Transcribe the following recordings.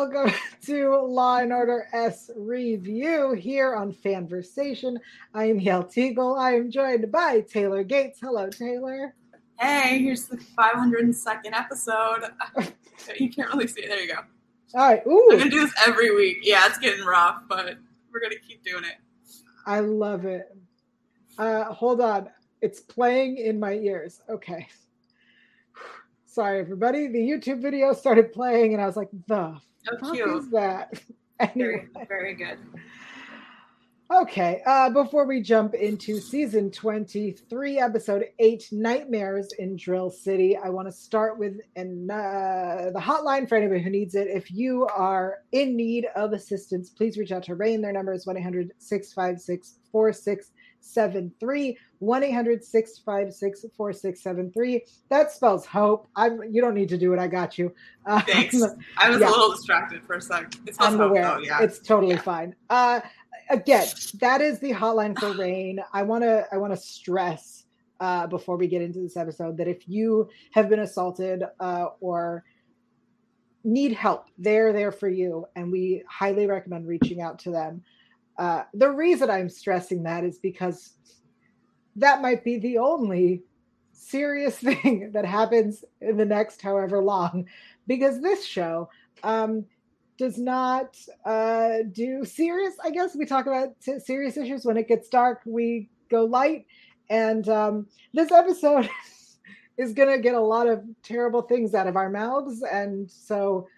Welcome to Law and Order S Review here on Fanversation. I am Yael Tygiel. I am joined by Taylor Gates. Hello, Taylor. Hey, here's the 502nd episode. you can't really see it. There you go. All right. Ooh. I'm gonna do this every week. Yeah, it's getting rough, but we're gonna keep doing it. I love it. Uh, hold on. It's playing in my ears. Okay. Sorry, everybody. The YouTube video started playing, and I was like, "The Fuck cute. is that?" Anyway. Very, very good. Okay, uh, before we jump into season 23, episode 8, Nightmares in Drill City, I want to start with an, uh, the hotline for anybody who needs it. If you are in need of assistance, please reach out to RAINN. Their number is 1 800 656 4673. 1 800 656 4673. That spells hope. I'm, you don't need to do it. I got you. Uh, Thanks. I was Yeah. a little distracted for a sec. It's I'm aware. Oh, yeah. It's totally Yeah. fine. Uh, again, that is the hotline for RAINN. I want to I want to stress uh, before we get into this episode that if you have been assaulted uh, or need help, they're there for you, and we highly recommend reaching out to them. Uh, the reason I'm stressing that is because that might be the only serious thing that happens in the next however long, because this show um, does not uh, do serious. I guess we talk about serious issues when it gets dark. We go light, and um, this episode is going to get a lot of terrible things out of our mouths, and so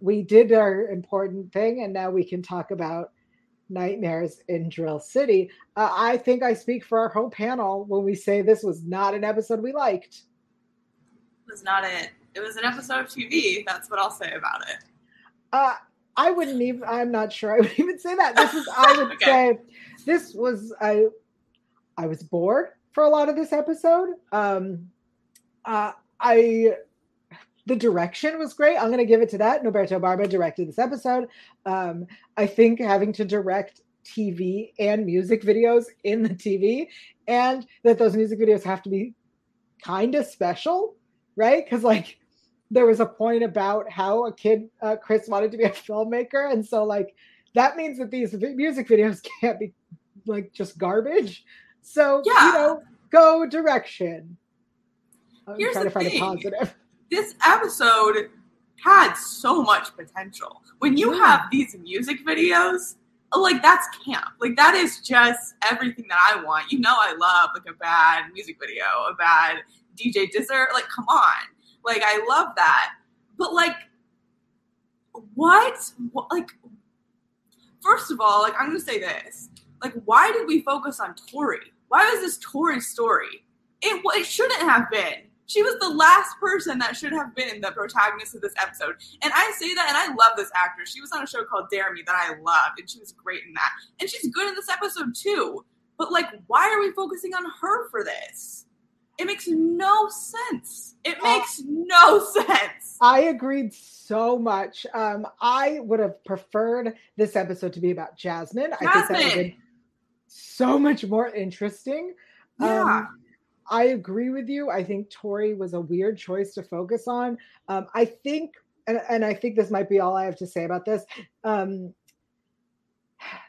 we did our important thing, and now we can talk about nightmares in Drill City. Uh, I think I speak for our whole panel when we say this was not an episode we liked. It was not it. It was an episode of TV. That's what I'll say about it. Uh, I wouldn't even. I'm not sure. I would even say that. This is. I would Okay. say this was. I. I was bored for a lot of this episode. Um, uh, I. The direction was great. I'm going to give it to that. Noberto Barba directed this episode. Um, I think having to direct TV and music videos in the TV, and that those music videos have to be kind of special, right? Because like there was a point about how a kid uh, Chris wanted to be a filmmaker, and so like that means that these music videos can't be like just garbage. So you Yeah. know, go direction. I'm Here's trying the to find thing. a positive. This episode had so much potential. When you Yeah. have these music videos, like that's camp. Like that is just everything that I want. You know, I love like a bad music video, a bad DJ dessert. Like, come on. Like, I love that. But like, what? what like, first of all, like, I'm gonna say this. Like, why did we focus on Tori? Why was this Tori's story? It, it shouldn't have been. She was the last person that should have been the protagonist of this episode. And I say that, and I love this actress. She was on a show called Dare Me that I loved, and she was great in that. And she's good in this episode too. But like, why are we focusing on her for this? It makes no sense. It Uh, makes no sense. I agreed so much. Um, I would have preferred this episode to be about Jasmine. I think that would have Jasmine. been so much more interesting. Yeah. Um, I agree with you. I think Tori was a weird choice to focus on. Um, I think, and, and I think this might be all I have to say about this. Um,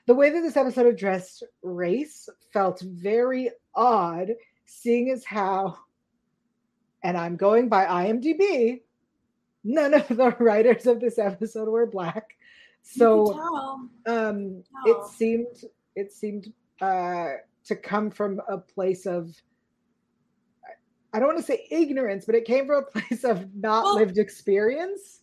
the way that this episode addressed race felt very odd, seeing as how, and I'm going by IMDb, none of the writers of this episode were black. So um it seemed it seemed uh to come from a place of i don't want to say ignorance but it came from a place of not Well- lived experience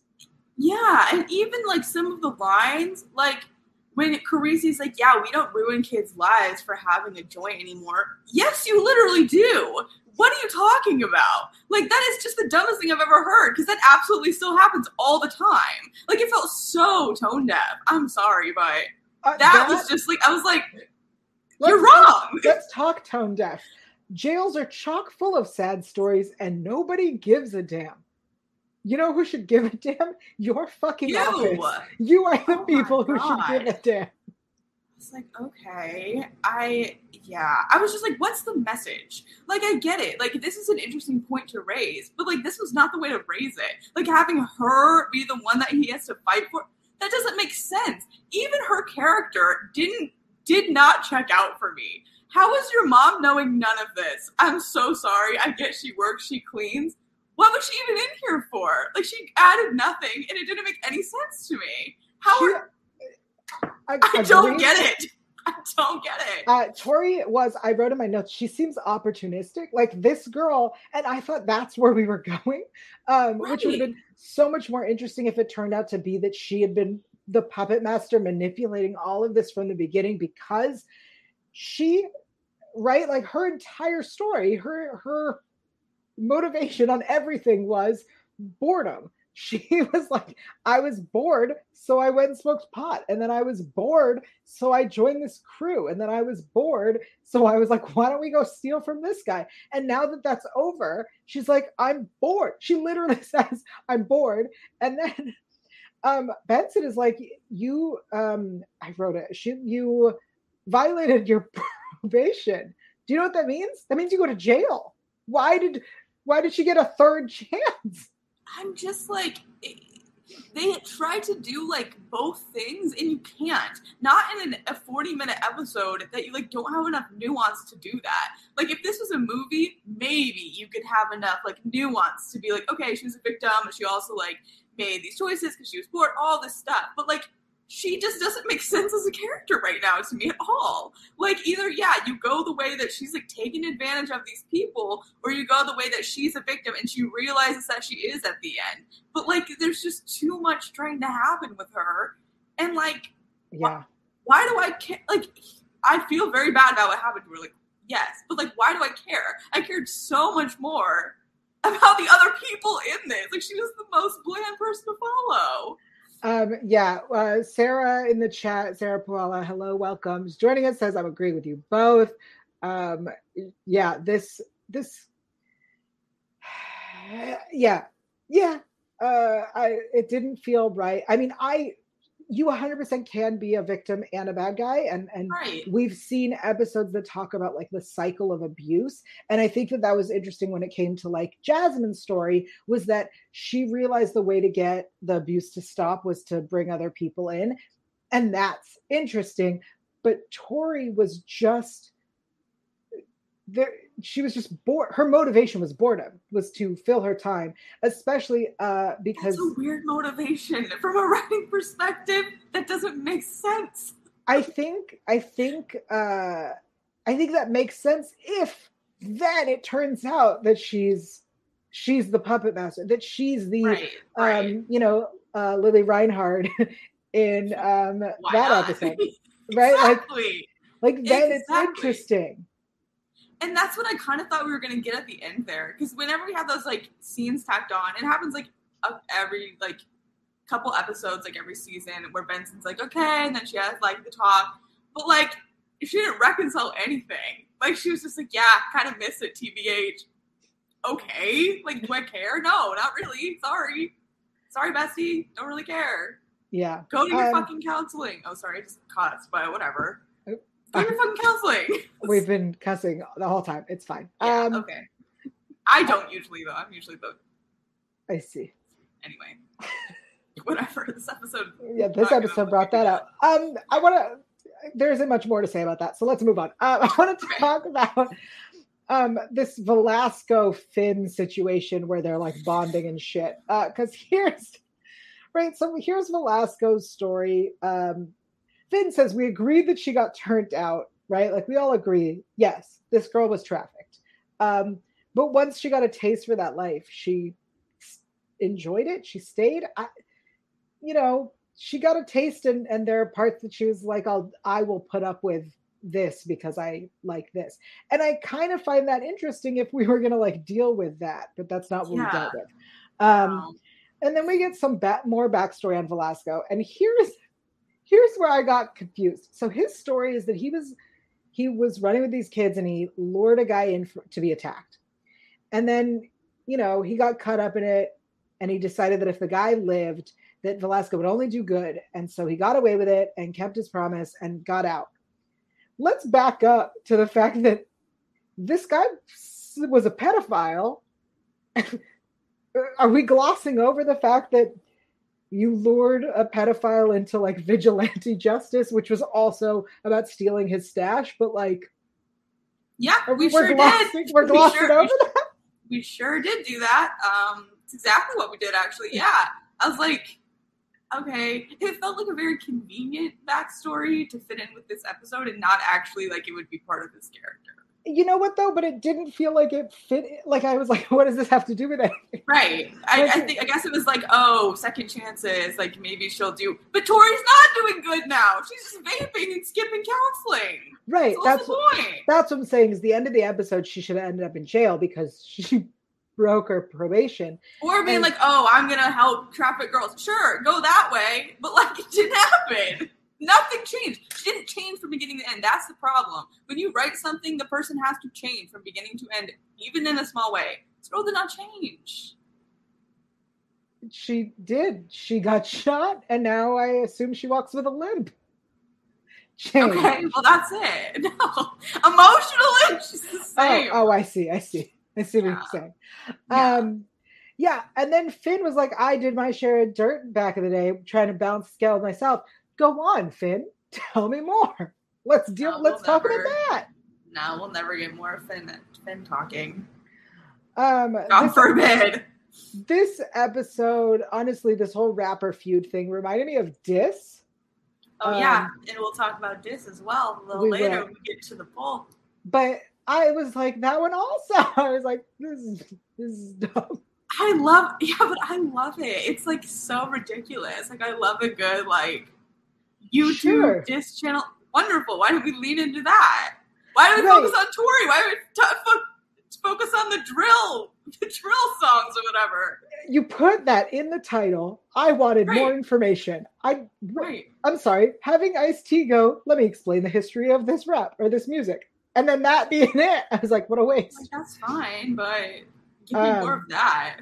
Yeah, and even like some of the lines, like when Carisi's like, "Yeah, we don't ruin kids' lives for having a joint anymore." Yes, you literally do. What are you talking about? Like that is just the dumbest thing I've ever heard because that absolutely still happens all the time. Like it felt so tone deaf. I'm sorry, but Uh, that, was just like I was like, let's "You're wrong." let's talk tone deaf jails are chock full of sad stories and nobody gives a damn you know who should give a damn your fucking You. office you are the Oh people who should give a damn was like, okay, I, yeah. I was just like, what's the message? Like, I get it. Like, this is an interesting point to raise, but like, this was not the way to raise it. Like, having her be the one that he has to fight for, that doesn't make sense. Even her character didn't, did not check out for me. How is your mom knowing none of this? I'm so sorry. I get she works, she cleans. What was she even in here for? Like, she added nothing and it didn't make any sense to me. How She- are, I, I don't agree. get it. I don't get it. Uh, Tori was, I wrote in my notes, she seems opportunistic. Like this girl, and I thought that's where we were going, um, which would have been so much more interesting if it turned out to be that she had been the puppet master manipulating all of this from the beginning because she, right, like her entire story, her, her motivation on everything was boredom. She was like, I was bored, so I went and smoked pot. And then I was bored, so I joined this crew. And then I was bored, so I was like, why don't we go steal from this guy? And now that that's over, she's like, I'm bored. She literally says, I'm bored. And then um, Benson is like, you, um, I wrote it, she, you violated your probation. Do you know what that means? That means you go to jail. Why did, why did she get a third chance? I'm just like they try to do like both things and you can't. Not in an, a 40 minute episode that you like don't have enough nuance to do that. Like if this was a movie, maybe you could have enough like nuance to be like, okay, she was a victim and she also like made these choices because she was bored, all this stuff. But like she just doesn't make sense as a character right now to me at all. Like either yeah, you go the way that she's like taking advantage of these people, or you go the way that she's a victim and she realizes that she is at the end. But like there's just too much trying to happen with her. And like Yeah. why do I care like I feel very bad about what happened to her. Like, yes, but like why do I care? I cared so much more about the other people in this. Like she was the most bland person to follow. Um, yeah, uh, Sarah in the chat, Sarah Puala, hello, welcomes. Joining us says, I'm agreeing with you both. Um, yeah, this, this, yeah, yeah. Uh, I, it didn't feel right. I mean, I, you 100% can be a victim and a bad guy, and and Right. we've seen episodes that talk about like the cycle of abuse and i think that that was interesting when it came to like jasmine's story was that she realized the way to get the abuse to stop was to bring other people in and that's interesting but tori was just there she was just bored her motivation was boredom was to fill her time especially uh because That's a weird motivation from a writing perspective. That doesn't make sense. I think I think uh I think that makes sense if then it turns out that she's she's the puppet master, that she's the Right. Right. um you know uh Lily Reinhard in um Why that not? episode. Right? Like exactly. like then it's interesting. And that's what I kind of thought we were gonna get at the end there, because whenever we have those like scenes tacked on, it happens like every like couple episodes, like every season, where Benson's like, okay, and then she has like the talk, but like she didn't reconcile anything. Like she was just like, yeah, kind of miss it, tbh. Okay, like do I care? No, not really. Sorry, sorry, Bessie. Don't really care. Yeah. Go to your Um, fucking counseling. Oh, sorry, I just cussed, but whatever. Go to fucking counseling. We've been cussing the whole time. It's fine. Yeah, um okay. I don't usually though. I'm usually the I see. anyway. Whatever. This episode. Yeah, this episode brought that up. Um, I want to. There isn't much more to say about that, so let's move on. Uh, I wanted to talk about um this Velasco Finn situation where they're like bonding and shit. Uh, because here's right. So here's Velasco's story. Um, Finn says we agreed that she got turned out. Right, like we all agree. Yes, this girl was trafficked. Um, but once she got a taste for that life, she enjoyed it. She stayed. I, you know, she got a taste and and there are parts that she was like, I'll I will put up with this because I like this. And I kind of find that interesting if we were gonna like deal with that, but that's not what we Yeah. dealt with. Um Um, and then we get some ba- more backstory on Velasco. And here's here's where I got confused. So his story is that he was he was running with these kids and he lured a guy in for, to be attacked. And then, you know, he got caught up in it and he decided that if the guy lived, that Velasco would only do good. And so he got away with it and kept his promise and got out. Let's back up to the fact that this guy was a pedophile. Are we glossing over the fact that you lured a pedophile into like vigilante justice, which was also about stealing his stash, but like yeah, we we're sure glossing, did. We're We sure- over that. We sure did do that. Um, it's exactly what we did, actually. Yeah. I was like, okay. It felt like a very convenient backstory to fit in with this episode and not actually like it would be part of this character. You know what though? But it didn't feel like it fit. Like I was like, what does this have to do with anything? Right. I, I think I guess it was like, oh, second chances, like maybe she'll do but Tori's not doing good now. She's just vaping and skipping counseling. Right. So That's what's what, the point? that's what I'm saying. Is the end of the episode, she should have ended up in jail because she broke her probation. Or being And- like, oh, I'm gonna help traffic girls. Sure, go that way. But like it didn't happen. Nothing changed. She didn't change from beginning to end. That's the problem. When you write something, the person has to change from beginning to end, even in a small way. This girl did not change. She did. She got shot, and now I assume she walks with a limp. Change. Okay, well that's it. No. Emotionally, she's the Oh, same. oh, I see. I see. I see what Yeah. you're saying. Yeah. Um, yeah, and then Finn was like, "I did my share of dirt back in the day, trying to balance scale myself." Go on, Finn. Tell me more. Let's deal. No, let's we'll talk never. about that. Now we'll never get more Finn Finn talking. Um, God this, forbid. this episode, honestly, this whole rapper feud thing reminded me of Dis. Oh yeah, Um, and we'll talk about this as well a little we later will. when we get to the poll. but I was like that one also. I was like, this is this is dumb. I love, yeah, but I love it. It's like so ridiculous. Like I love a good like YouTube Sure. disc channel. Wonderful. Why don't we lean into that? Why do we Right. focus on Tori? Why do we t- fo- focus on the drill, the drill songs or whatever? You put that in the title. I wanted more information. I Right. I'm sorry, having Ice T go, let me explain the history of this rap or this music. And then that being it, I was like, what a waste. Like that's fine, but give me more Um, of that.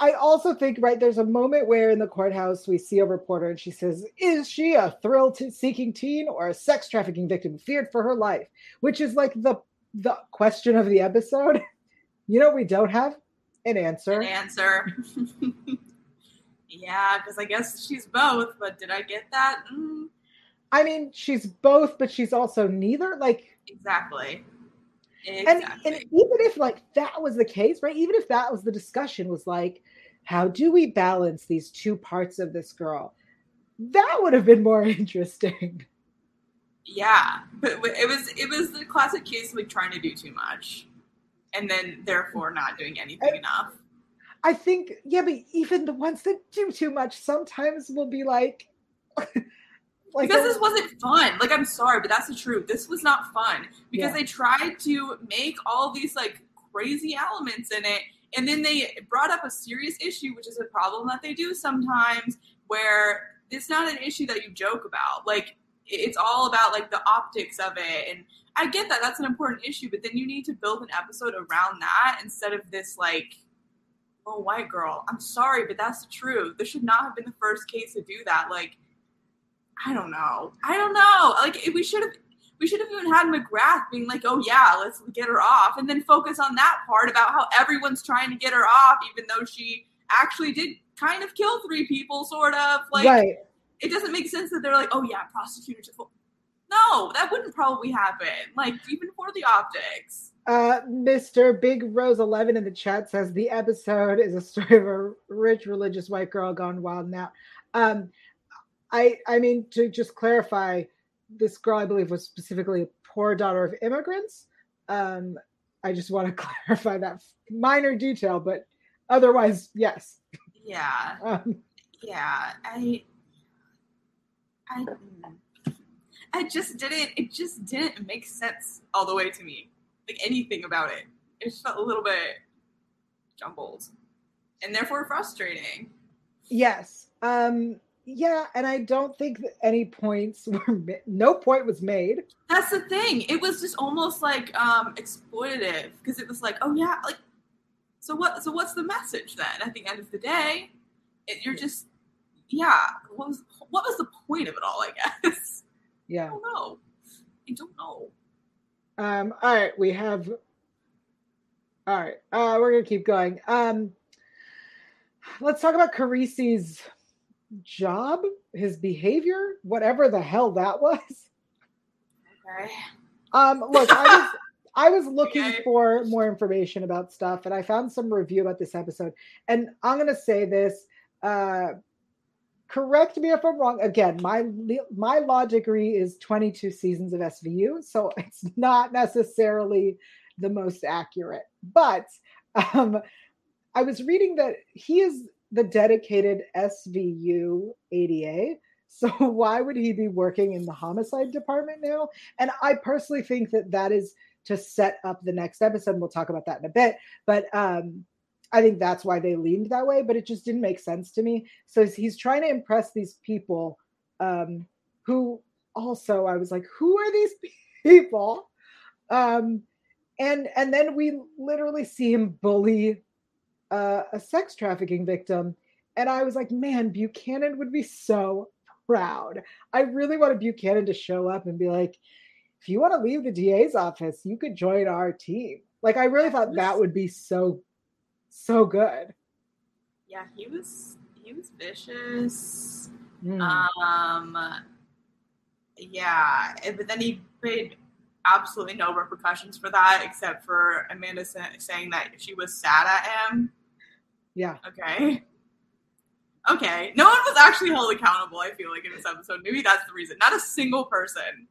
I also think, right, there's a moment where in the courthouse we see a reporter and she says, Is she a thrill seeking teen or a sex trafficking victim feared for her life? Which is like the the question of the episode. You know, we don't have an answer. An answer. yeah, because I guess she's both. But did I get that? Mm, I mean, she's both, but she's also neither. Like, exactly. and, Exactly. and even if like that was the case right even if that was the discussion was like how do we balance these two parts of this girl that would have been more interesting Yeah, but it was it was the classic case of like trying to do too much, and then therefore not doing anything And- enough. i think yeah but even the ones that do too much sometimes will be like like Because this wasn't fun. Like I'm sorry, but that's the truth. This was not fun because Yeah. they tried to make all these like crazy elements in it, and then they brought up a serious issue, which is a problem that they do sometimes, where it's not an issue that you joke about. Like it's all about like the optics of it, and I get that that's an important issue, but then you need to build an episode around that instead of this like. Oh, white girl. I'm sorry, but that's the truth. This should not have been the first case to do that. Like, I don't know. I don't know. Like we should have we should have even had McGrath being like, "Oh yeah, let's get her off," and then focus on that part about how everyone's trying to get her off, even though she actually did kind of kill three people, sort of. Like right it doesn't make sense that they're like, "Oh yeah, prosecutors." are full." No, that wouldn't probably happen. Like even for the optics. uh mr big rose 11 in the chat says the episode is a story of a rich religious white girl gone wild now um i i mean to just clarify this girl i believe was specifically a poor daughter of immigrants um i just want to clarify that minor detail but otherwise yes Yeah, um, yeah. I, I, I just didn't. It just didn't make sense all the way to me. Like anything about it, it just felt a little bit jumbled, and therefore frustrating. yes um yeah and i don't think that any points were no point was made That's the thing. It was just almost like um exploitative because it was like, oh yeah, like so what? So what's the message then? At the end of the day, it, you're just yeah, what was what was the point of it all? I guess. Yeah. I don't know. I don't know. Um, all right, we have. All right, uh, we're gonna keep going. Um, let's talk about Carisi's job, his behavior, whatever the hell that was. Okay. Um, look, I was I was looking Okay. for more information about stuff, and I found some review about this episode. And I'm gonna say this. Uh, correct me if I'm wrong. Again, my my law degree is 22 seasons of SVU, so it's not necessarily the most accurate. But um, I was reading that he is the dedicated SVU ADA. So why would he be working in the homicide department now? And I personally think that that is to set up the next episode. We'll talk about that in a bit. But um, I think that's why they leaned that way. But it just didn't make sense to me. So he's trying to impress these people um, who also I was like, who are these people? Um, and and then we literally see him bully uh, a sex trafficking victim. And I was like, man, Buchanan would be so proud. I really wanted Buchanan to show up and be like, if you want to leave the DA's office, you could join our team. Like, I really thought that would be so, so good. Yeah, he was he was vicious. Mm. Um, yeah, but then he paid absolutely no repercussions for that, except for Amanda saying that she was sad at him. Yeah. Okay. Okay. No one was actually held accountable, I feel like, in this episode. Maybe that's the reason. Not a single person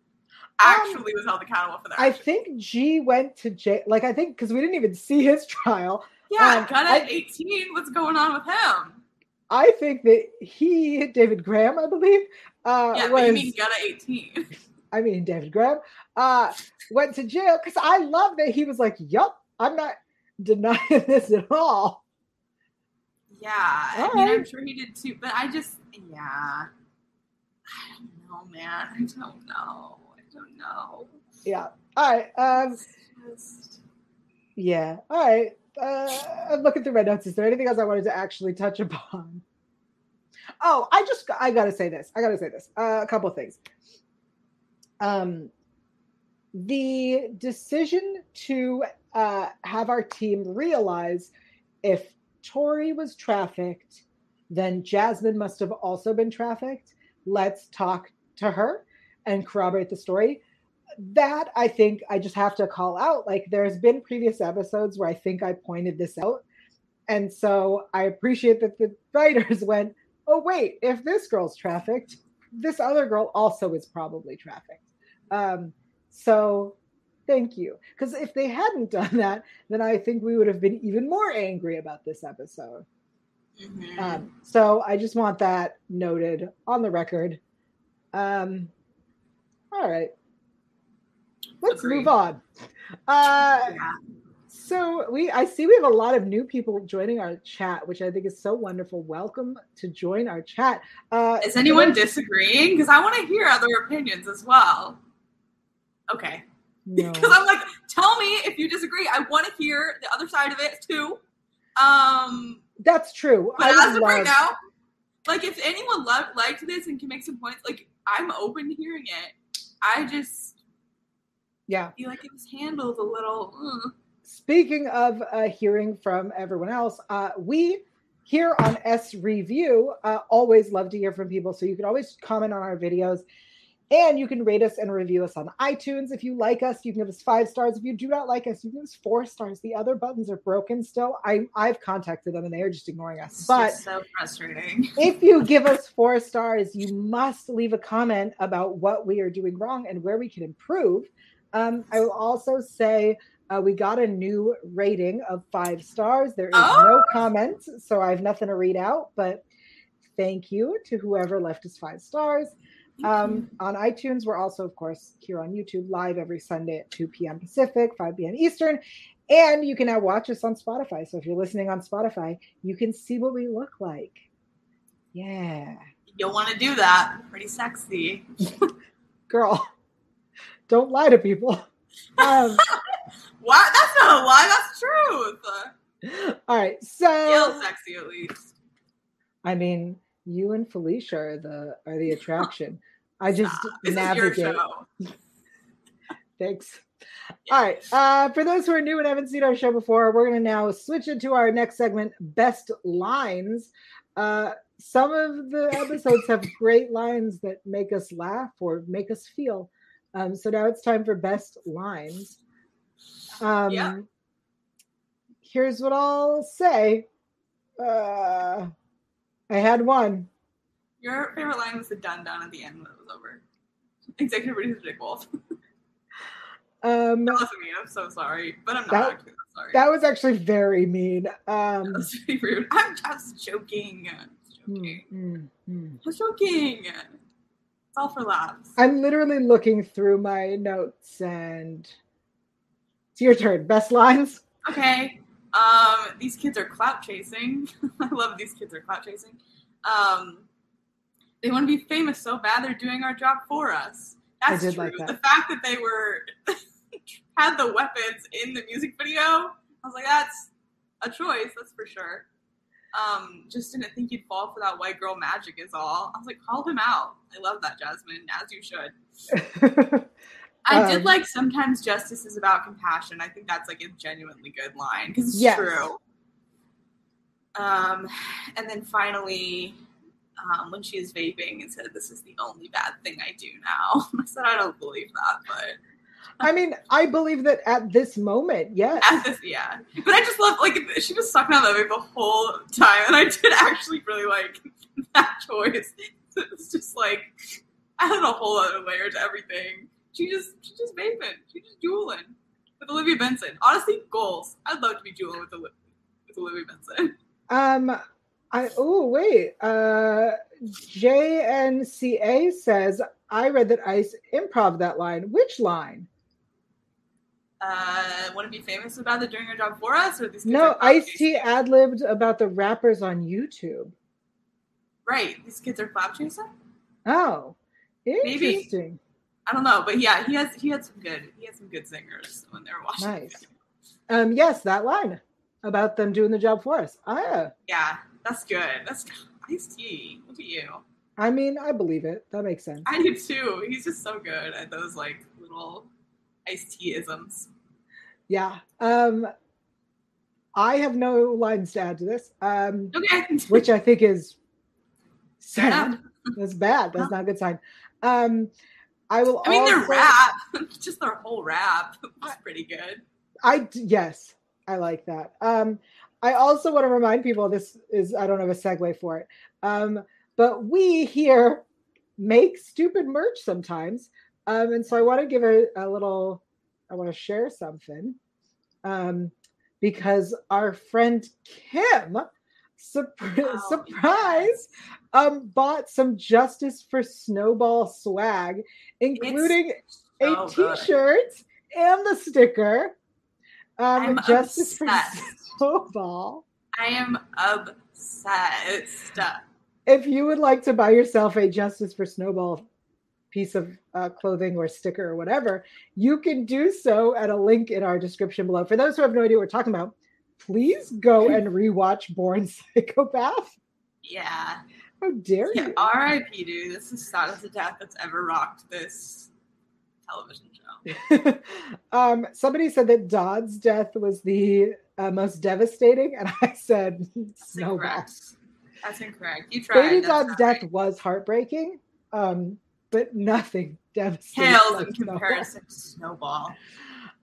actually was held accountable for that. I think G went to jail. Like, I think because we didn't even see his trial. yeah, um, got at 18. What's going on with him? I think that he, David Graham, I believe, uh, Yeah, was, but you mean got at 18. I mean, David Graham, uh, went to jail because I love that he was like, Yup, I'm not denying this at all. Yeah, I All mean, I'm right. sure he did too, but I just, yeah. I don't know, man. I don't know. I don't know. Yeah. All right. Um, just- yeah. All right. Uh, I'm looking through my notes. Is there anything else I wanted to actually touch upon? Oh, I just I gotta say this. I gotta say this. Uh, a couple of things. Um, the decision to uh, have our team realize if Tori was trafficked, then Jasmine must have also been trafficked. Let's talk to her and corroborate the story. That I think I just have to call out. Like, there's been previous episodes where I think I pointed this out. And so I appreciate that the writers went, oh, wait, if this girl's trafficked, this other girl also is probably trafficked. Um, so thank you. Because if they hadn't done that, then I think we would have been even more angry about this episode. Mhm. Um, so I just want that noted on the record. Um, all right. Let's Agreed. move on. Uh, yeah. so we I see we have a lot of new people joining our chat, which I think is so wonderful. Welcome to join our chat. Uh, Is anyone disagreeing? Because I want to hear other opinions as well. Okay. No. Because I'm like, tell me if you disagree. I want to hear the other side of it too. Um, That's true. but I as of right now, like if anyone loved, liked this and can make some points, like I'm open to hearing it. I just yeah. feel like it was handled a little. uh. Speaking of uh, hearing from everyone else, uh, we here on S Review uh, always love to hear from people. So you can always comment on our videos and you can rate us and review us on iTunes. If you like us, you can give us five stars. If you do not like us, you can give us four stars. The other buttons are broken still. I, I've contacted them and they are just ignoring us. It's But so frustrating. if you give us four stars, you must leave a comment about what we are doing wrong and where we can improve. Um, I will also say uh, we got a new rating of five stars. There is Oh. no comment, so I have nothing to read out, but thank you to whoever left us five stars. Um, on iTunes, we're also, of course, here on YouTube live every Sunday at 2 p.m. Pacific, 5 p.m. Eastern. And you can now watch us on Spotify. So if you're listening on Spotify, you can see what we look like. Yeah. You'll want to do that. Pretty sexy. Girl, don't lie to people. Um, What? That's not a lie. That's truth. all right. Feel So, sexy at least. I mean, you and Felicia are the are the attraction. I just navigate. is your show. Thanks. All right. Uh, for those who are new and haven't seen our show before, we're going to now switch into our next segment, Best Lines. Uh, some of the episodes have great lines that make us laugh or make us feel. Um, so now it's time for Best Lines. Um, Yeah. Here's what I'll say. Uh, I had one. Your favorite line was the dun dun at the end when it was over. Executive producer Dick Wolf. Um, That wasn't me. I'm so sorry, but I'm not That- actually that sorry. that was actually very mean. Um, That was pretty rude. I'm just joking. I'm mm, joking. mm, mm. I was joking. It's all for laughs. I'm literally looking through my notes and it's your turn. Best lines? Okay. Um, these kids are clout chasing. I love these kids are clout chasing. Um, they want to be famous so bad they're doing our job for us. That's did true. like that. The fact that they were had the weapons in the music video, I was like, that's a choice, that's for sure. Um, just didn't think you'd fall for that white girl magic is all. I was like, call him out. I love that, Jasmine, as you should. I did Um, like sometimes justice is about compassion. I think that's like a genuinely good line because it's Yes. true. Um, and then finally, um, when she is vaping and said, "This is the only bad thing I do now," I said, "I don't believe that," but I mean, I believe that at this moment, yes. at this, yeah. But I just love like she was sucking on that vape the whole time, and I did actually really like that choice. It's just like added a whole other layer to everything. She just she just vaping, she just dueling with Olivia Benson. Honestly, goals. I'd love to be dueling with Oli- with Olivia Benson. Um, I oh wait, uh, JNCA says I read that Ice improv that line. Which line? Uh, want to be famous about it doing her job for us, or these? No, Ice? T ad libbed about the rappers on YouTube. Right, these kids are clout chasing. Oh, Maybe. interesting. I don't know, but yeah, he has he had some good he had some good singers when they were watching. Nice. Um, yes, that line about them doing the job for us. Ah, Yeah, that's good. That's Ice T. Look at you. I mean, I believe it. That makes sense. I do too. He's just so good at those like little Ice T isms. Yeah. Um, I have no lines to add to this. Um, Okay. which I think is sad. That's bad. That's not a good sign. Um, I will. I mean, their also- rap, just their whole rap, was pretty good. I yes, I like that. Um, I also want to remind people this is I don't have a segue for it. Um, but we here make stupid merch sometimes. Um, and so I want to give a, a little I want to share something. Um, because our friend Kim surpri- Oh, surprise um bought some justice for snowball swag including a so good. t-shirt and the sticker. Um, I'm justice for snowball. I am obsessed. If you would like to buy yourself a Justice for Snowball piece of uh, clothing or sticker or whatever, you can do so at a link in our description below. For those who have no idea what we're talking about, please go and rewatch Born Psychopath. Yeah. How dare Yeah. you? R.I.P. Dude. This is the saddest death that's ever rocked this television show. um, somebody said that Dodd's death was the uh, most devastating, and I said That's snowball. incorrect. That's incorrect. You tried. Baby Dodd's death right. was heartbreaking, um, but nothing devastating. pales in comparison to Snowball.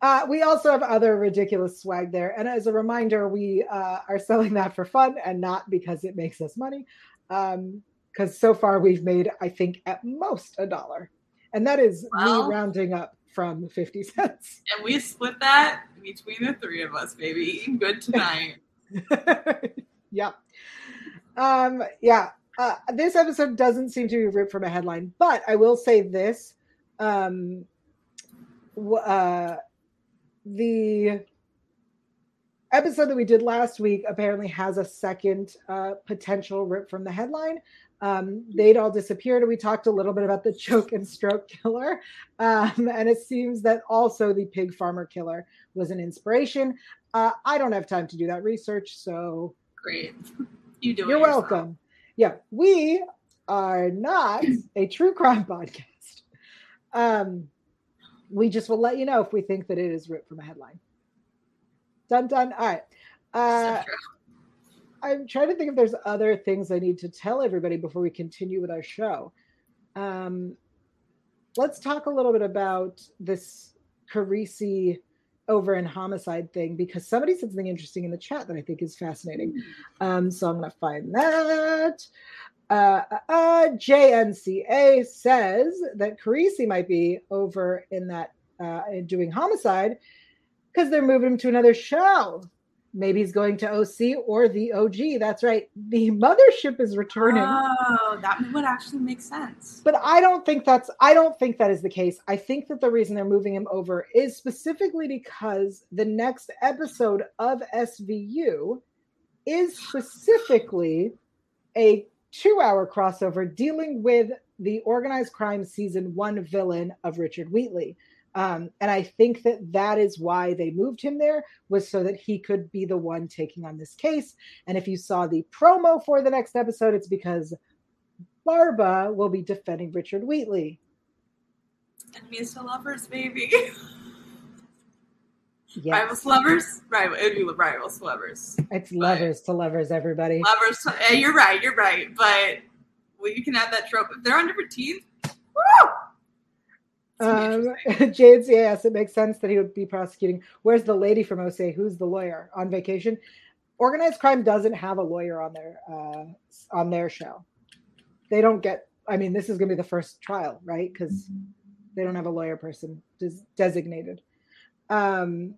Uh, we also have other ridiculous swag there. And as a reminder, we uh, are selling that for fun and not because it makes us money. Because so far we've made, I think, at most a dollar. And that is Well- me rounding up from 50 cents. And we split that between the three of us, baby. Eating good tonight. yeah. Um, yeah. Uh, this episode doesn't seem to be ripped from a headline, but I will say this. Um, uh, the episode that we did last week apparently has a second uh, potential rip from the headline. Um, they'd all disappeared, and we talked a little bit about the choke and stroke killer. Um, and it seems that also the pig farmer killer was an inspiration. Uh, I don't have time to do that research, so Great. You do You're welcome. Yeah, we are not a true crime podcast. Um, we just will let you know if we think that it is ripped from a headline. Done, done. All right. Uh, I'm trying to think if there's other things I need to tell everybody before we continue with our show. Um, let's talk a little bit about this Carisi over in homicide thing because somebody said something interesting in the chat that I think is fascinating. Um, so I'm going to find that. Uh, uh, uh JNCA says that Carisi might be over in that uh, doing homicide because they're moving him to another show. Maybe he's going to OC or the OG. That's right. The mothership is returning. Oh, that would actually make sense. But I don't think that's I don't think that is the case. I think that the reason they're moving him over is specifically because the next episode of SVU is specifically a 2-hour crossover dealing with the organized crime season 1 villain of Richard Wheatley. Um, and I think that that is why they moved him there was so that he could be the one taking on this case. And if you saw the promo for the next episode, it's because Barba will be defending Richard Wheatley. Enemies to lovers, baby. Yes. Rivals to lovers, rival. It'd be rivals to lovers. It's but lovers to lovers, everybody. Lovers. To, you're right. You're right. But well, you can add that trope if they're on different teams. Um, JNCAS, it makes sense that he would be prosecuting. Where's the lady from OC? Who's the lawyer on vacation? Organized crime doesn't have a lawyer on their uh, on their show. They don't get. I mean, this is going to be the first trial, right? Because they don't have a lawyer person des- designated. Um,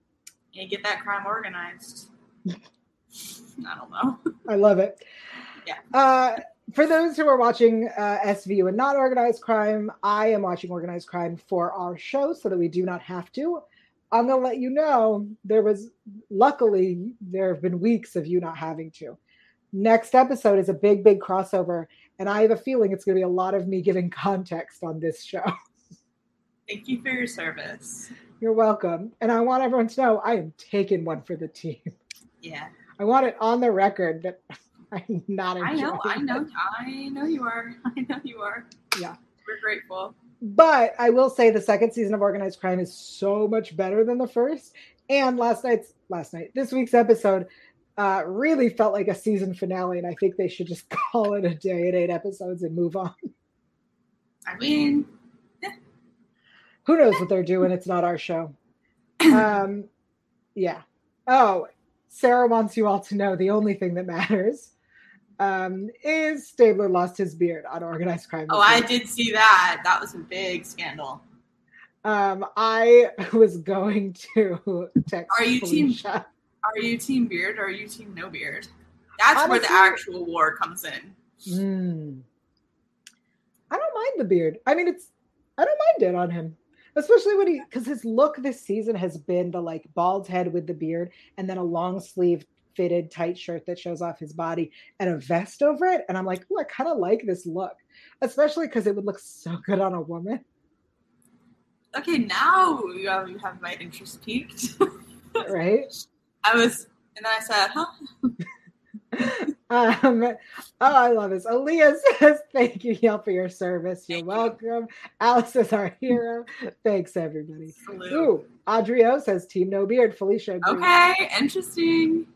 yeah, get that crime organized. I don't know. I love it. Yeah. Uh, for those who are watching uh, SVU and not organized crime, I am watching organized crime for our show so that we do not have to. I'm going to let you know there was, luckily, there have been weeks of you not having to. Next episode is a big, big crossover, and I have a feeling it's going to be a lot of me giving context on this show. Thank you for your service. You're welcome. And I want everyone to know I am taking one for the team. Yeah. I want it on the record that I'm not I know, I know, I know you are. I know you are. Yeah. We're grateful. But I will say the second season of Organized Crime is so much better than the first. And last night's last night, this week's episode uh, really felt like a season finale, and I think they should just call it a day at eight episodes and move on. I mean, yeah. who knows what they're doing? It's not our show. Um, yeah. Oh, Sarah wants you all to know the only thing that matters um, is Stabler lost his beard on organized crime. Oh, I did see that. That was a big scandal. Um, I was going to text. Are you Felicia. team? Are you team beard or are you team no beard? That's Honestly, where the actual war comes in. Mm, I don't mind the beard. I mean, it's I don't mind it on him, especially when he because his look this season has been the like bald head with the beard and then a long sleeve fitted tight shirt that shows off his body and a vest over it. And I'm like, oh, I kind of like this look, especially because it would look so good on a woman. Okay, now you have, have my interest peaked. right? I was, and then I said, huh? um, oh, I love this. Aaliyah says, Thank you, Yell, for your service. You're welcome. Alice is our hero. Thanks, everybody. Salute. Ooh, Adrio says, Team No Beard. Felicia. Agrees. Okay, interesting.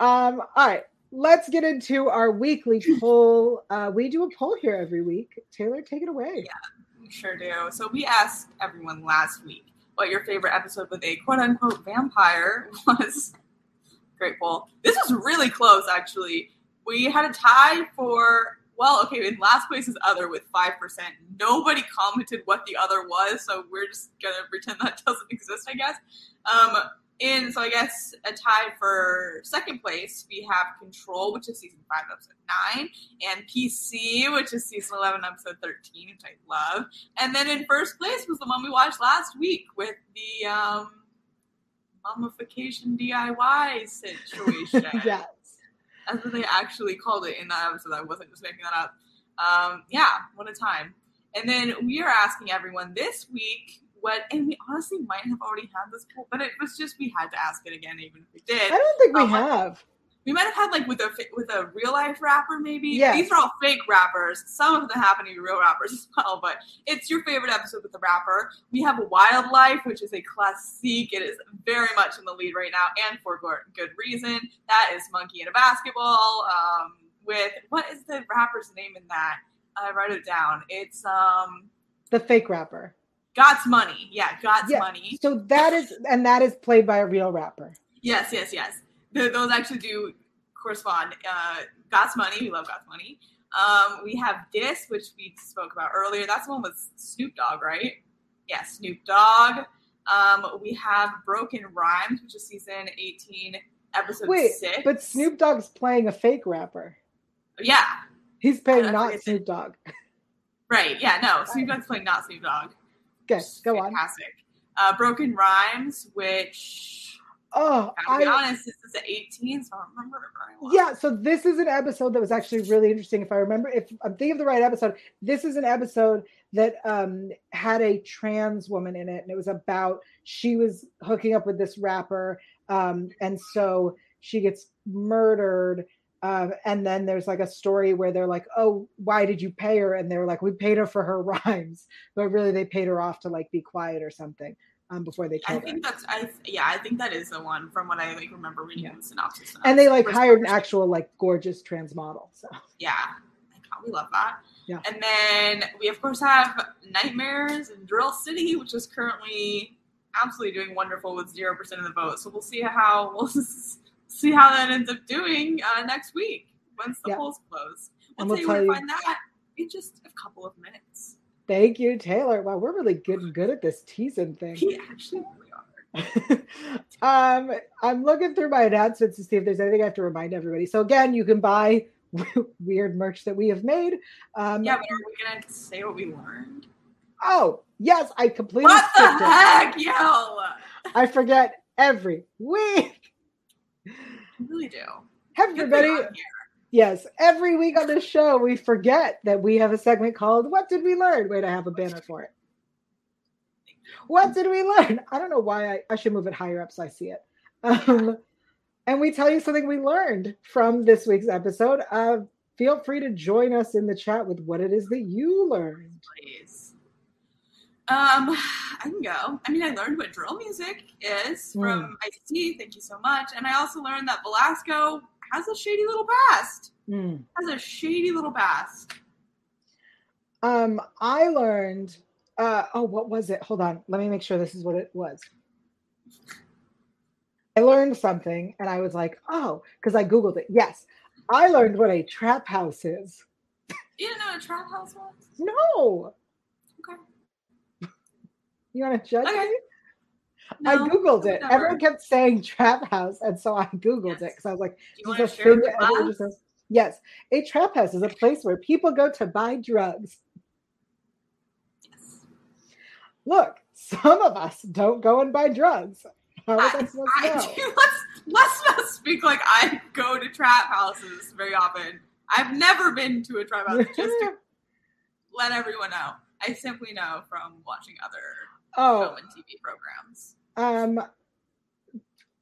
Um, all right, let's get into our weekly poll. Uh, we do a poll here every week. Taylor, take it away. Yeah, we sure do. So we asked everyone last week what your favorite episode with a quote unquote vampire was. Great poll. This was really close, actually. We had a tie for well, okay, in last place is other with 5%. Nobody commented what the other was, so we're just going to pretend that doesn't exist, I guess. Um, in so I guess a tie for second place, we have Control, which is season five, episode nine, and PC, which is season eleven, episode thirteen, which I love. And then in first place was the one we watched last week with the um, mummification DIY situation. yes, that's what they actually called it in that episode. I wasn't just making that up. Um, yeah, what a time. And then we are asking everyone this week what and we honestly might have already had this poll, but it was just we had to ask it again, even if we did. I don't think we um, have. We might have had like with a with a real life rapper, maybe. Yes. These are all fake rappers. Some of them happen to be real rappers as well, but it's your favorite episode with the rapper. We have Wildlife, which is a classic. It is very much in the lead right now, and for good reason. That is Monkey in a Basketball. Um, with what is the rapper's name in that? I wrote it down. It's um The fake rapper. God's Money. Yeah, God's Yeah. Money. So that is, and that is played by a real rapper. Yes, yes, yes. Th- those actually do correspond. Uh, God's Money. We love God's Money. Um, we have Dis, which we spoke about earlier. That's the one with Snoop Dogg, right? Yeah, Snoop Dogg. Um, we have Broken Rhymes, which is season 18, episode Wait, 6. but Snoop Dogg's playing a fake rapper. Yeah, He's playing not Snoop Dogg. right. Yeah, no, Snoop Dogg's playing not Snoop Dogg. Okay, go on. Fantastic. Uh, Broken Rhymes, which, Oh, gotta be I honest, this is 18, so I don't remember it very well. yeah. So this is an episode that was actually really interesting. If I remember, if I'm thinking of the right episode, this is an episode that um had a trans woman in it, and it was about she was hooking up with this rapper, um, and so she gets murdered. Um, and then there's like a story where they're like, "Oh, why did you pay her?" And they were like, "We paid her for her rhymes," but really they paid her off to like be quiet or something um, before they I killed her. think that's I yeah I think that is the one from what I like remember reading Yeah. the synopsis. of. And they like hired an actual like gorgeous trans model. So yeah, we love that. Yeah. And then we of course have Nightmares in Drill City, which is currently absolutely doing wonderful with zero percent of the vote. So we'll see how we'll see how that ends up doing uh, next week once the Yeah. polls close. We'll, we'll tell you where to find that in just a couple of minutes. Thank you, Taylor. Wow, we're really getting good at this teasing thing. We actually really are. um, I'm looking through my announcements to see if there's anything I have to remind everybody. So again, you can buy weird merch that we have made. Um, Yeah, but are we gonna say what we learned? Oh yes, I completely What the skipped it. heck, yo? I forget every week. I really do. Everybody, yes, every week on this show we forget that we have a segment called "What Did We Learn?" Wait, I have a banner for it. What did we learn? I don't know why I, I should move it higher up so I see it. Um, and we tell you something we learned from this week's episode. Uh, feel free to join us in the chat with what it is that you learned. Please. Um, I can go. I mean, I learned what drill music is from Ice-T. Thank you so much. And I also learned that Velasco has a shady little past. Mm. Has a shady little past. Um, I learned. Uh, oh, what was it? Hold on. Let me make sure this is what it was. I learned something, and I was like, "Oh," because I googled it. Yes, I learned what a trap house is. You didn't know what a trap house was? No. You want to judge Okay. me? I googled it. whatever. Everyone kept saying trap house, and so I googled it because I was like, Do you "This want to share thing with that everyone us? just says." Yes, a trap house is a place where people go to buy drugs. Yes. Look, some of us don't go and buy drugs. How was I I, supposed to know? Let's let's not speak like I go to trap houses very often. I've never been to a trap house. Just to let everyone know, I simply know from watching other oh, film and TV programs. um,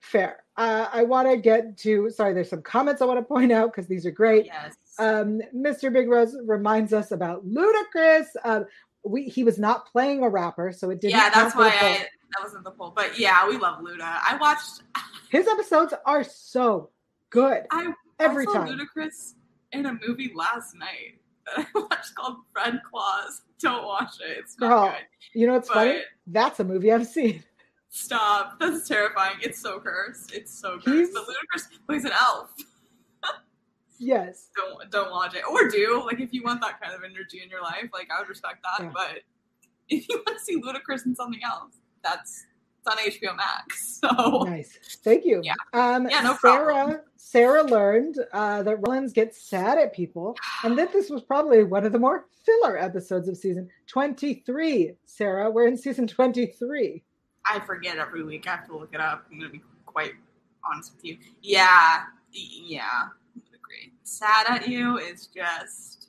fair. Uh, I want to get to. Sorry, there's some comments I want to point out because these are great. Yes. Um, Mr. Big Rose reminds us about Ludacris. Uh, we he was not playing a rapper, so it didn't. yeah, that's why. I that wasn't the poll. But yeah, we love Luda. I watched His episodes are so good I every I saw time. Ludacris in a movie last night that I watched called Fred Claus. Don't watch it. It's not Girl, good. You know what's funny? That's a movie I've seen. Stop. That's terrifying. It's so cursed. It's so cursed. He's- But Ludacris plays an elf. Yes. Don't don't watch it. Or do. Like if you want that kind of energy in your life, like I would respect that. Yeah. But if you want to see Ludacris in something else, that's on HBO Max. So Nice. Thank you. Yeah. Um, Yeah, no Sarah, problem. Sarah learned uh, that Rollins gets sad at people, and that this was probably one of the more filler episodes of season 23. Sarah, we're in season 23. I forget every week. I have to look it up. I'm gonna be quite honest with you. Yeah, yeah, agree. Sad at you is just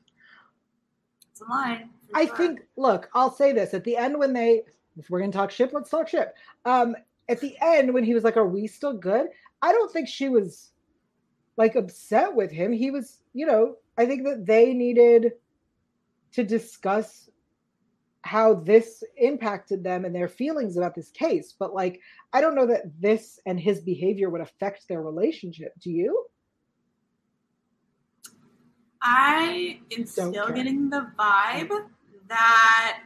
it's a line. I sure. think, look, I'll say this at the end when they, if we're to talk ship, let's talk ship. Um, at the end when he was like, Are we still good? I don't think she was like upset with him. He was, you know, I think that they needed to discuss how this impacted them and their feelings about this case. But like, I don't know that this and his behavior would affect their relationship. Do you? I am Don't still care. getting the vibe that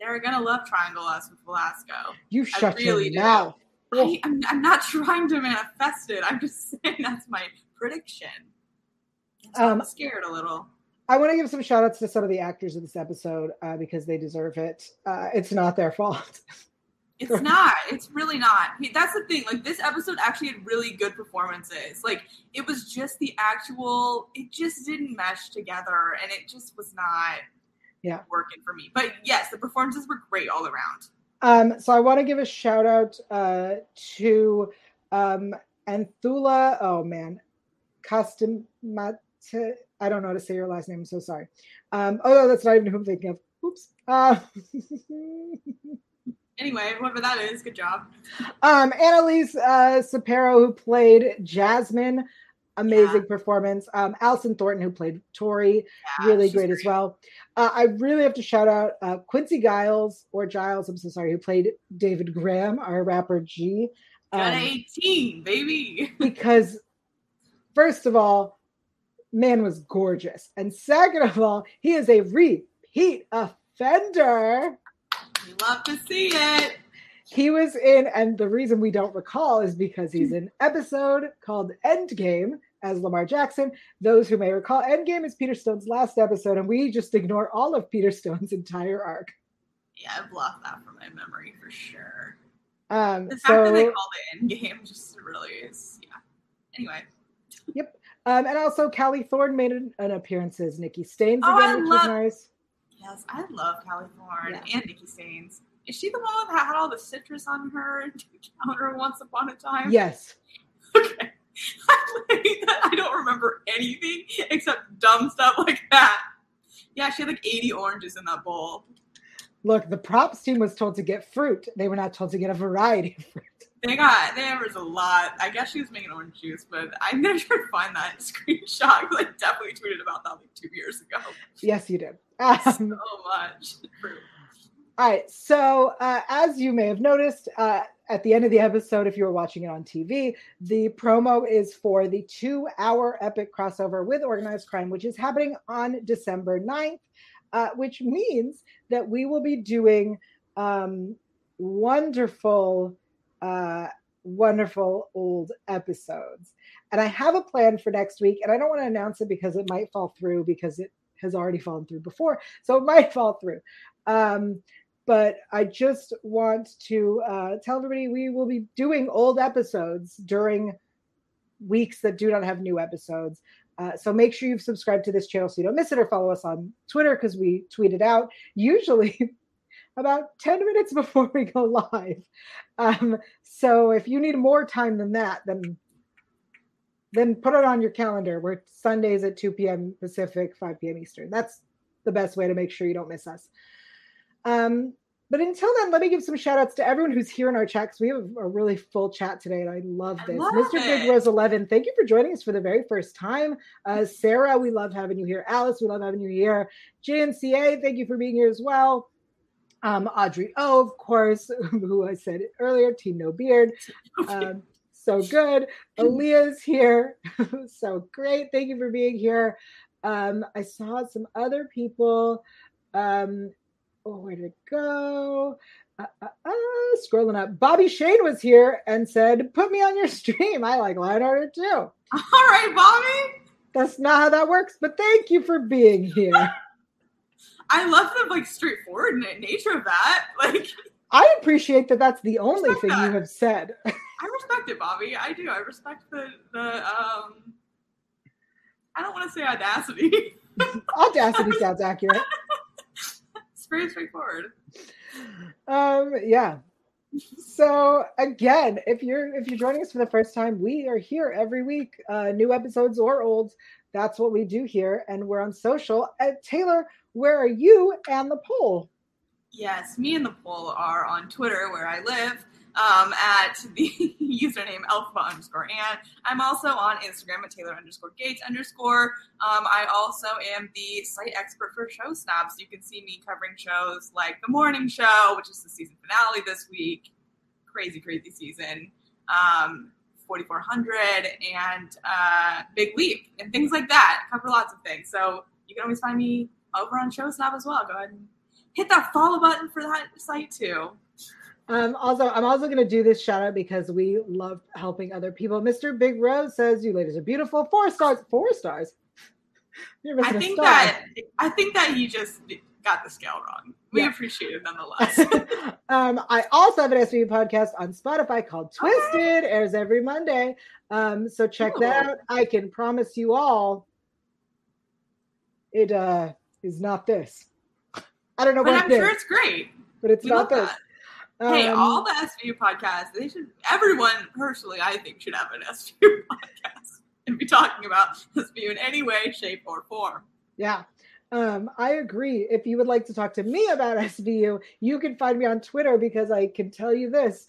they're gonna love triangle us with Velasco. You shut really your mouth. I, I'm, I'm not trying to manifest it. I'm just saying that's my prediction. So Um, I'm scared a little. I want to give some shout outs to some of the actors of this episode uh, because they deserve it. Uh, it's not their fault. It's not. It's really not. That's the thing. Like this episode actually had really good performances. Like it was just the actual. It just didn't mesh together, and it just was not. Yeah. working for me. But yes, the performances were great all around. Um, so I want to give a shout out uh, to um, Anthula. Oh man, Custom I don't know how to say your last name. I'm so sorry. Um, oh no, that's not even who I'm thinking of. Oops. Uh, Anyway, whoever that is, good job. um, Annalise uh, Sapero, who played Jasmine, amazing performance. Um, Allison Thornton, who played Tori, Yeah, really she's great, as well. Uh, I really have to shout out uh, Quincy Giles or Giles. I'm so sorry, who played David Graham, our rapper G. Got Um, 18, baby. because first of all, man was gorgeous, and second of all, he is a repeat offender. We love to see it. He was in, and the reason we don't recall is because he's in episode called Endgame as Lamar Jackson. Those who may recall, Endgame is Peter Stone's last episode, and we just ignore all of Peter Stone's entire arc. Yeah, I've blocked that from my memory for sure. Um, The fact that they so, called it Endgame just really is, yeah. Anyway, Yep. um, and also Callie Thorne made an, an appearance as Nikki Staines Oh, again, I which love- nice. yes, I love Callie Thorne Yeah. and Nikki Staines. Is she the one that had all the citrus on her counter once upon a time? Yes. Okay. I I don't remember anything except dumb stuff like that. Yeah, she had like 80 oranges in that bowl. Look, the props team was told to get fruit. They were not told to get a variety of fruit. They got there was a lot. I guess she was making orange juice, but gonna try find that screenshot because I definitely tweeted about that like two years ago. Yes, you did. So Um, much. fruit. all right. So, uh, as you may have noticed, uh, at the end of the episode, if you were watching it on TV, the promo is for the two hour epic crossover with organized crime, which is happening on December 9th, uh, which means that we will be doing um, wonderful, uh, wonderful old episodes. And I have a plan for next week, and I don't want to announce it because it might fall through because it has already fallen through before. So it might fall through. Um, but I just want to uh, tell everybody we will be doing old episodes during weeks that do not have new episodes. Uh, so make sure you've subscribed to this channel so you don't miss it or follow us on Twitter because we tweet it out usually about 10 minutes before we go live. Um, so if you need more time than that, then then put it on your calendar. We're Sundays at 2 p.m. Pacific, 5 p.m. Eastern. That's the best way to make sure you don't miss us. Um, but until then, let me give some shout outs to everyone who's here in our chat because we have a really full chat today and I love I this. love Mr. Big. Rose 11, thank you for joining us for the very first time. Uh, Sarah, we love having you here. Alice, we love having you here. JNCA, thank you for being here as well. Um, Audrey O, of course, who I said earlier, Team No Beard. Um, so good. Aaliyah's here. so great. Thank you for being here. Um, I saw some other people. Um, oh, where did it go? Uh, uh, uh, scrolling up. Bobby Shane was here and said, Put me on your stream. I like Lionhearted too. All right, Bobby. That's not how that works, but thank you for being here. I love the like straightforward nature of that. Like, I appreciate that that's the only thing you have said. I respect it, Bobby. I do. I respect the the um. I don't want to say audacity. Audacity sounds accurate. Very straightforward. um yeah so again if you're if you're joining us for the first time we are here every week uh new episodes or old that's what we do here and we're on social uh, taylor where are you and the poll Yes, me and the poll are on Twitter where I live. Um, at the username Elphaba underscore and I'm also on Instagram at Taylor underscore Gates underscore. Um, I also am the site expert for show snobs. You can see me covering shows like The Morning Show, which is the season finale this week. Crazy, crazy season. Um, 4400 and uh, Big Leap and things like that. I cover lots of things. So you can always find me over on Show Snob as well. Go ahead and hit that follow button for that site too. Um, also, I'm also going to do this shout out because we love helping other people. Mr. Big Rose says, "You ladies are beautiful." Four stars. Four stars. I think that I think that he just got the scale wrong. We yeah. appreciate it nonetheless. um, I also have an SVU podcast on Spotify called Twisted. Airs every Monday. Um, so check Ooh. that out. I can promise you all, it uh, is not this. I don't know but what I'm sure it's great. But it's we not this. Um, hey, all the SVU podcasts, they should everyone personally, I think, should have an SVU podcast and be talking about SVU in any way, shape, or form. Yeah. Um, I agree. If you would like to talk to me about SVU, you can find me on Twitter because I can tell you this.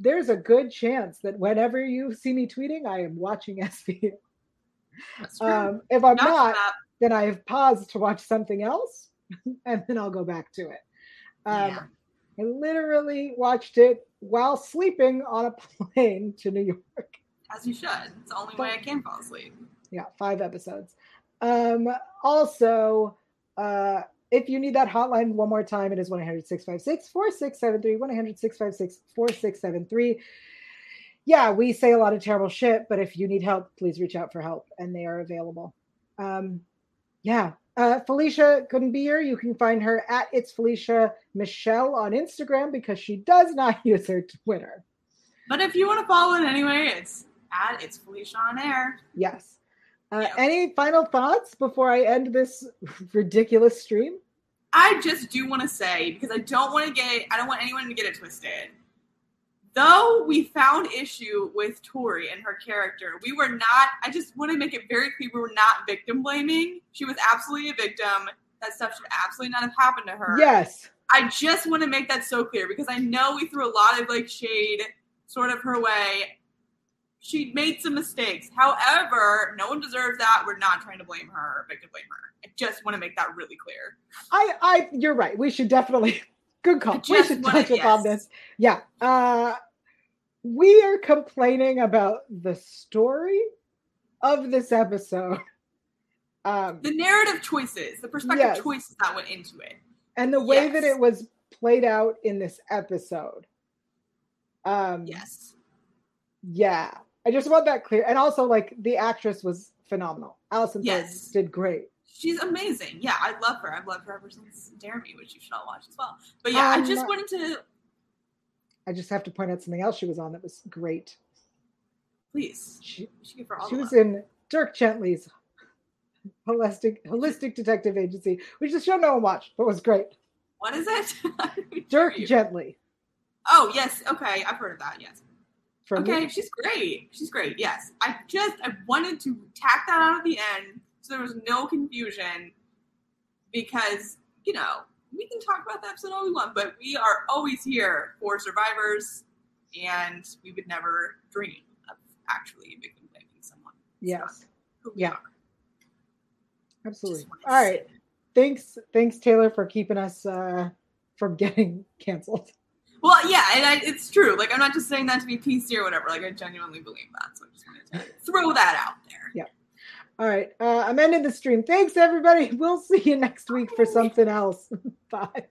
There's a good chance that whenever you see me tweeting, I am watching SVU. Um, if I'm not, not then I have paused to watch something else and then I'll go back to it. Um, yeah. I literally watched it while sleeping on a plane to New York. As you should. It's the only but, way I can fall asleep. Yeah, five episodes. Um, also, uh, if you need that hotline one more time, it is 1 800 656 4673. 1 800 656 4673. Yeah, we say a lot of terrible shit, but if you need help, please reach out for help, and they are available. Um, yeah, uh, Felicia couldn't be here. You can find her at it's Felicia Michelle on Instagram because she does not use her Twitter. But if you want to follow it anyway, it's at it's Felicia on air. Yes. Uh, Any final thoughts before I end this ridiculous stream? I just do want to say because I don't want to get I don't want anyone to get it twisted. Though we found issue with Tori and her character, we were not. I just want to make it very clear we were not victim blaming. She was absolutely a victim. That stuff should absolutely not have happened to her. Yes. I just want to make that so clear because I know we threw a lot of like shade sort of her way she made some mistakes. However, no one deserves that. We're not trying to blame her or victim blame her. I just want to make that really clear. I, I, you're right. We should definitely. Good call. We should touch upon this. Yeah. Uh, we are complaining about the story of this episode. Um, the narrative choices, the perspective yes. choices that went into it, and the way yes. that it was played out in this episode. Um, yes. Yeah. I just want that clear. And also, like, the actress was phenomenal. Allison yes. did great. She's amazing. Yeah, I love her. I've loved her ever since Dare Me, which you should all watch as well. But yeah, um, I just wanted to. I just have to point out something else she was on that was great. Please. She, she, she was in Dirk Gently's holistic holistic detective agency, which is show no one watched, but was great. What is it? Dirk Gently. Oh yes, okay, I've heard of that. Yes okay, me. she's great. She's great. Yes, I just I wanted to tack that out at the end so there was no confusion because you know we can talk about the episode all we want, but we are always here for survivors, and we would never dream of actually victim blaming someone. Yes. Yeah. Absolutely. All right. Thanks, thanks, Taylor, for keeping us uh, from getting canceled. Well, yeah, and I, it's true. Like, I'm not just saying that to be PC or whatever. Like, I genuinely believe that. So I just wanted to throw that out there. Yeah. All right. Uh, I'm ending the stream. Thanks, everybody. We'll see you next week for something else. Bye.